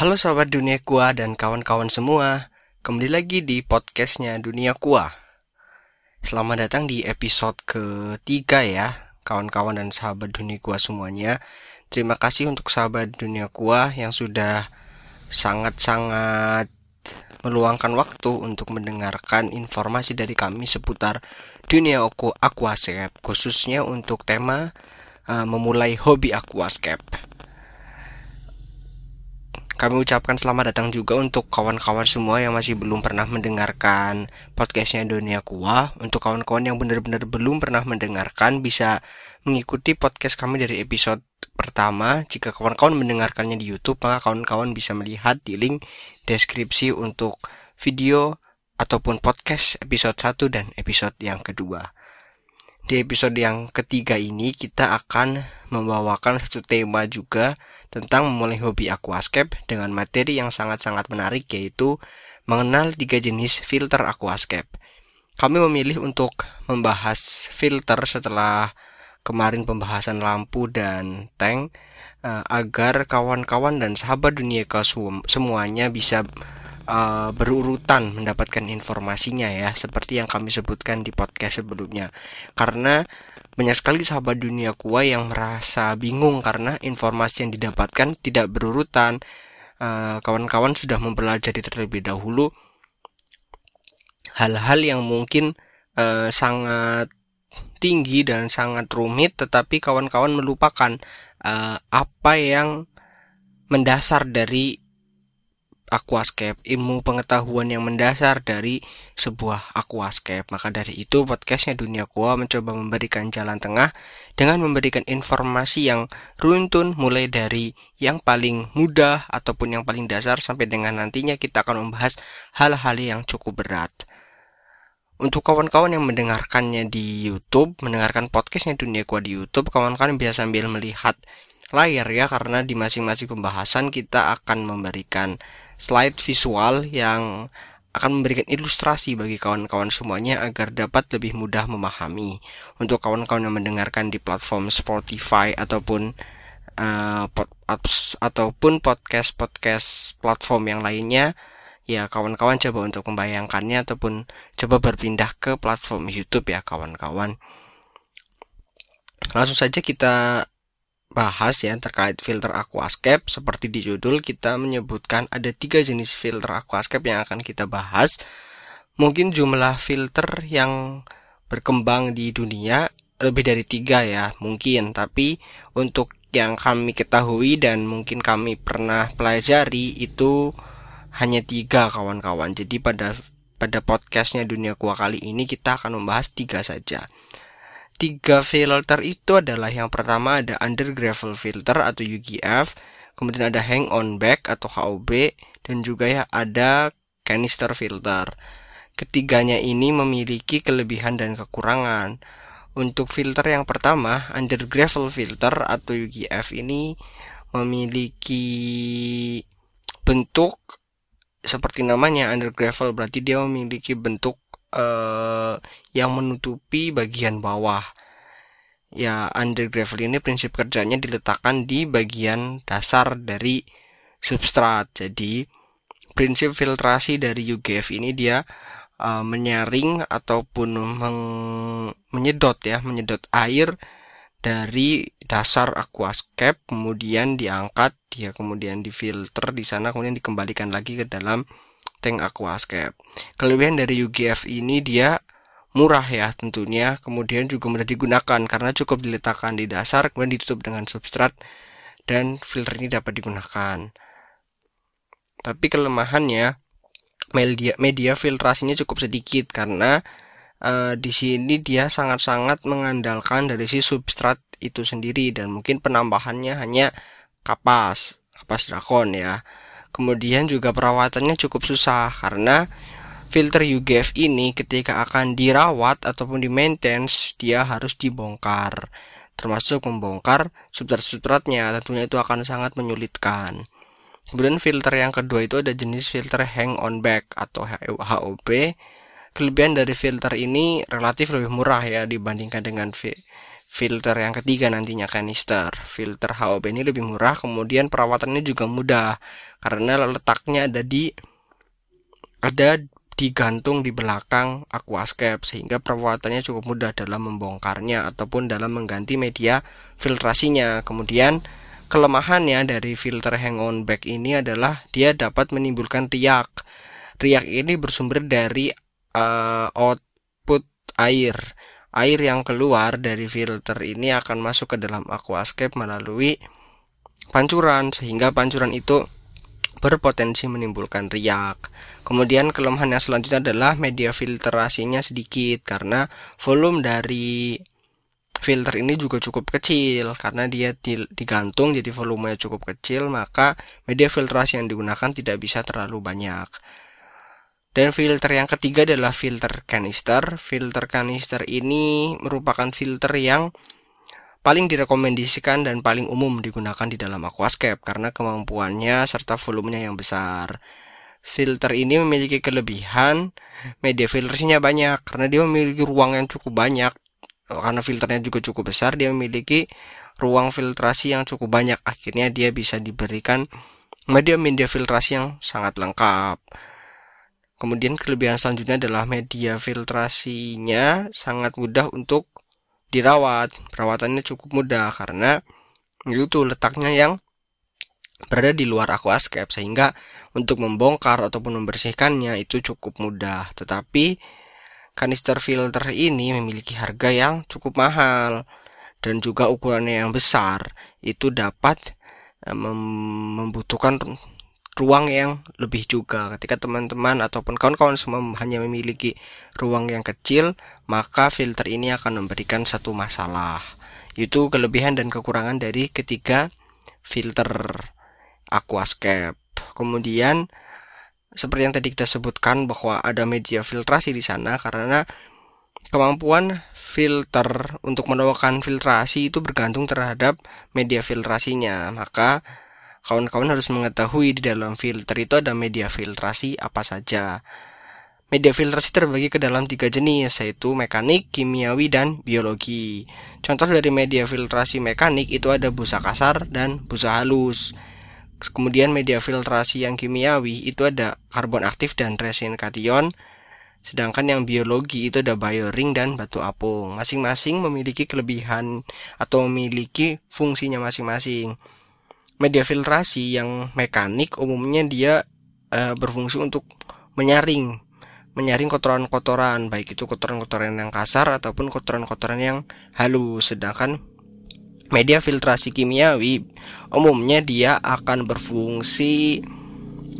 Halo sahabat dunia kuah dan kawan-kawan semua. Kembali lagi di podcastnya Dunia Kuah Selamat datang di episode ketiga ya Kawan-kawan dan sahabat dunia kuah semuanya. Terima kasih untuk sahabat dunia kuah yang sudah sangat-sangat meluangkan waktu untuk mendengarkan informasi dari kami seputar dunia aquascape khususnya untuk tema uh, memulai hobi aquascape. Kami ucapkan selamat datang juga untuk kawan-kawan semua yang masih belum pernah mendengarkan podcastnya Dunia Kuah. Untuk kawan-kawan yang benar-benar belum pernah mendengarkan bisa mengikuti podcast kami dari episode pertama. Jika kawan-kawan mendengarkannya di YouTube, maka kawan-kawan bisa melihat di link deskripsi untuk video ataupun podcast episode 1 dan episode yang kedua. Di episode yang ketiga ini kita akan membawakan satu tema juga tentang memulai hobi aquascape dengan materi yang sangat-sangat menarik yaitu mengenal tiga jenis filter aquascape. Kami memilih untuk membahas filter setelah kemarin pembahasan lampu dan tank uh, agar kawan-kawan dan sahabat dunia semuanya bisa uh, berurutan mendapatkan informasinya ya seperti yang kami sebutkan di podcast sebelumnya. Karena banyak sekali sahabat dunia kuah yang merasa bingung karena informasi yang didapatkan tidak berurutan. Uh, kawan-kawan sudah mempelajari terlebih dahulu hal-hal yang mungkin uh, sangat tinggi dan sangat rumit tetapi kawan-kawan melupakan uh, apa yang mendasar dari aquascape, ilmu pengetahuan yang mendasar dari sebuah aquascape. Maka dari itu podcastnya Dunia Kuah mencoba memberikan jalan tengah dengan memberikan informasi yang runtun mulai dari yang paling mudah ataupun yang paling dasar sampai dengan nantinya kita akan membahas hal-hal yang cukup berat. Untuk kawan-kawan yang mendengarkannya di YouTube, mendengarkan podcastnya Dunia Kuah di YouTube, kawan-kawan bisa sambil melihat layar ya karena di masing-masing pembahasan kita akan memberikan slide visual yang akan memberikan ilustrasi bagi kawan-kawan semuanya agar dapat lebih mudah memahami. Untuk kawan-kawan yang mendengarkan di platform Spotify ataupun uh, pod, ataupun podcast-podcast platform yang lainnya, ya kawan-kawan coba untuk membayangkannya ataupun coba berpindah ke platform YouTube ya kawan-kawan. Langsung saja kita bahas ya terkait filter aquascape. Seperti di judul kita menyebutkan ada tiga jenis filter aquascape yang akan kita bahas. Mungkin jumlah filter yang berkembang di dunia lebih dari tiga ya mungkin. Tapi untuk yang kami ketahui dan mungkin kami pernah pelajari itu hanya tiga kawan-kawan. Jadi pada pada podcastnya dunia kuah kali ini kita akan membahas tiga saja tiga filter itu adalah yang pertama ada under gravel filter atau UGF, kemudian ada hang on back atau HOB dan juga ya ada canister filter. Ketiganya ini memiliki kelebihan dan kekurangan. Untuk filter yang pertama, under gravel filter atau UGF ini memiliki bentuk seperti namanya under gravel berarti dia memiliki bentuk uh, yang menutupi bagian bawah. Ya, under gravel ini prinsip kerjanya diletakkan di bagian dasar dari substrat. Jadi, prinsip filtrasi dari UGF ini dia uh, menyaring ataupun menyedot ya, menyedot air dari dasar aquascape kemudian diangkat dia kemudian difilter di sana kemudian dikembalikan lagi ke dalam tank aquascape. Kelebihan dari UGF ini dia murah ya tentunya, kemudian juga mudah digunakan karena cukup diletakkan di dasar kemudian ditutup dengan substrat dan filter ini dapat digunakan. Tapi kelemahannya media media filtrasinya cukup sedikit karena uh, di sini dia sangat-sangat mengandalkan dari si substrat itu sendiri dan mungkin penambahannya hanya kapas, kapas drakon ya. Kemudian juga perawatannya cukup susah karena filter UGF ini ketika akan dirawat ataupun di maintenance dia harus dibongkar. Termasuk membongkar substrat-substratnya tentunya itu akan sangat menyulitkan. Kemudian filter yang kedua itu ada jenis filter hang on back atau HOB kelebihan dari filter ini relatif lebih murah ya dibandingkan dengan filter yang ketiga nantinya kanister. Filter HOB ini lebih murah, kemudian perawatannya juga mudah karena letaknya ada di ada digantung di belakang aquascape sehingga perawatannya cukup mudah dalam membongkarnya ataupun dalam mengganti media filtrasinya. Kemudian kelemahannya dari filter hang on back ini adalah dia dapat menimbulkan riak. Riak ini bersumber dari uh, output air. Air yang keluar dari filter ini akan masuk ke dalam aquascape melalui pancuran sehingga pancuran itu berpotensi menimbulkan riak. Kemudian kelemahan yang selanjutnya adalah media filtrasinya sedikit karena volume dari filter ini juga cukup kecil karena dia digantung jadi volumenya cukup kecil maka media filtrasi yang digunakan tidak bisa terlalu banyak. Dan filter yang ketiga adalah filter kanister. Filter kanister ini merupakan filter yang paling direkomendasikan dan paling umum digunakan di dalam aquascape karena kemampuannya serta volumenya yang besar. Filter ini memiliki kelebihan media filternya banyak karena dia memiliki ruang yang cukup banyak karena filternya juga cukup besar dia memiliki ruang filtrasi yang cukup banyak akhirnya dia bisa diberikan media-media filtrasi yang sangat lengkap. Kemudian kelebihan selanjutnya adalah media filtrasinya sangat mudah untuk dirawat. Perawatannya cukup mudah karena itu letaknya yang berada di luar aquascape sehingga untuk membongkar ataupun membersihkannya itu cukup mudah. Tetapi kanister filter ini memiliki harga yang cukup mahal dan juga ukurannya yang besar. Itu dapat eh, membutuhkan ruang yang lebih juga. Ketika teman-teman ataupun kawan-kawan semua hanya memiliki ruang yang kecil, maka filter ini akan memberikan satu masalah. Itu kelebihan dan kekurangan dari ketiga filter aquascape. Kemudian seperti yang tadi kita sebutkan bahwa ada media filtrasi di sana karena kemampuan filter untuk melakukan filtrasi itu bergantung terhadap media filtrasinya. Maka Kawan-kawan harus mengetahui di dalam filter itu ada media filtrasi apa saja. Media filtrasi terbagi ke dalam tiga jenis, yaitu mekanik, kimiawi, dan biologi. Contoh dari media filtrasi mekanik itu ada busa kasar dan busa halus. Kemudian media filtrasi yang kimiawi itu ada karbon aktif dan resin kation. Sedangkan yang biologi itu ada bioring dan batu apung. Masing-masing memiliki kelebihan atau memiliki fungsinya masing-masing media filtrasi yang mekanik umumnya dia uh, berfungsi untuk menyaring menyaring kotoran-kotoran baik itu kotoran-kotoran yang kasar ataupun kotoran-kotoran yang halus sedangkan media filtrasi kimiawi umumnya dia akan berfungsi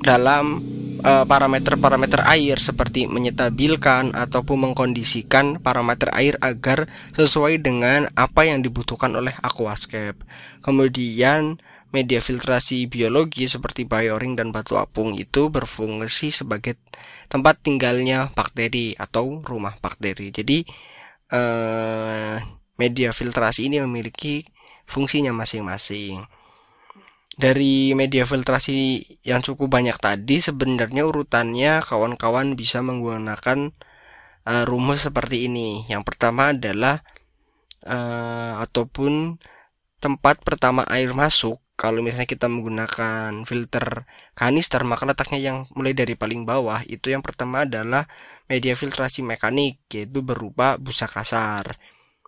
dalam eh, parameter-parameter uh, air seperti menyetabilkan ataupun mengkondisikan parameter air agar sesuai dengan apa yang dibutuhkan oleh aquascape. Kemudian media filtrasi biologi seperti bioring dan batu apung itu berfungsi sebagai tempat tinggalnya bakteri atau rumah bakteri. Jadi eh, media filtrasi ini memiliki fungsinya masing-masing. Dari media filtrasi yang cukup banyak tadi sebenarnya urutannya kawan-kawan bisa menggunakan uh, rumus seperti ini. Yang pertama adalah uh, ataupun tempat pertama air masuk kalau misalnya kita menggunakan filter kanister maka letaknya yang mulai dari paling bawah itu yang pertama adalah media filtrasi mekanik yaitu berupa busa kasar.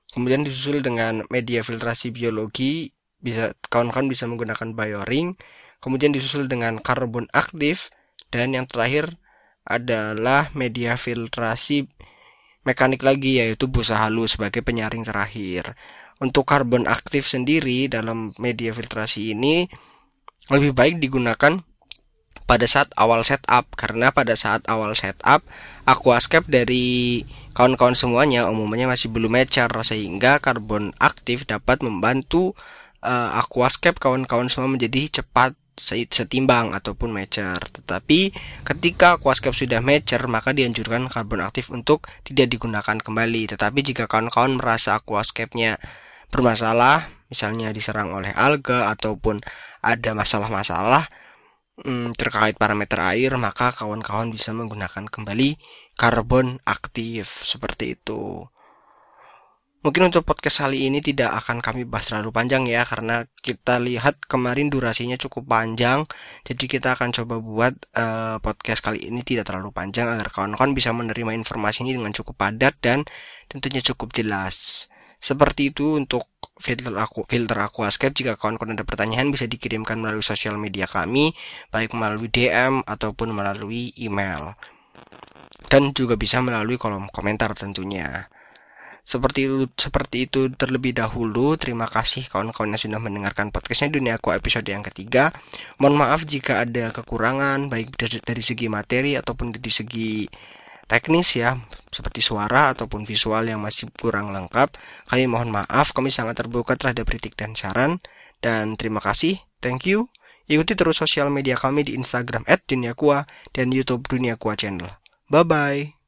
Kemudian disusul dengan media filtrasi biologi bisa kawan-kawan bisa menggunakan bioring kemudian disusul dengan karbon aktif. Dan yang terakhir adalah media filtrasi mekanik lagi yaitu busa halus sebagai penyaring terakhir untuk karbon aktif sendiri dalam media filtrasi ini lebih baik digunakan pada saat awal setup karena pada saat awal setup aquascape dari kawan-kawan semuanya umumnya masih belum mature sehingga karbon aktif dapat membantu uh, aquascape kawan-kawan semua menjadi cepat setimbang ataupun mature. Tetapi ketika aquascape sudah mature maka dianjurkan karbon aktif untuk tidak digunakan kembali. Tetapi jika kawan-kawan merasa aquascape-nya bermasalah, misalnya diserang oleh alga ataupun ada masalah-masalah hmm, terkait parameter air, maka kawan-kawan bisa menggunakan kembali karbon aktif seperti itu. Mungkin untuk podcast kali ini tidak akan kami bahas terlalu panjang ya karena kita lihat kemarin durasinya cukup panjang. Jadi kita akan coba buat uh, podcast kali ini tidak terlalu panjang agar kawan-kawan bisa menerima informasi ini dengan cukup padat dan tentunya cukup jelas. Seperti itu untuk filter aku filter aquascape jika kawan-kawan ada pertanyaan bisa dikirimkan melalui sosial media kami baik melalui DM ataupun melalui email. Dan juga bisa melalui kolom komentar tentunya. Seperti itu, seperti itu terlebih dahulu. Terima kasih kawan-kawan yang sudah mendengarkan podcastnya Dunia Aku episode yang ketiga. Mohon maaf jika ada kekurangan baik dari, dari segi materi ataupun dari segi teknis ya seperti suara ataupun visual yang masih kurang lengkap. Kami mohon maaf, kami sangat terbuka terhadap kritik dan saran. Dan terima kasih, thank you. Ikuti terus sosial media kami di Instagram @duniakua dan YouTube Dunia Channel. Bye bye.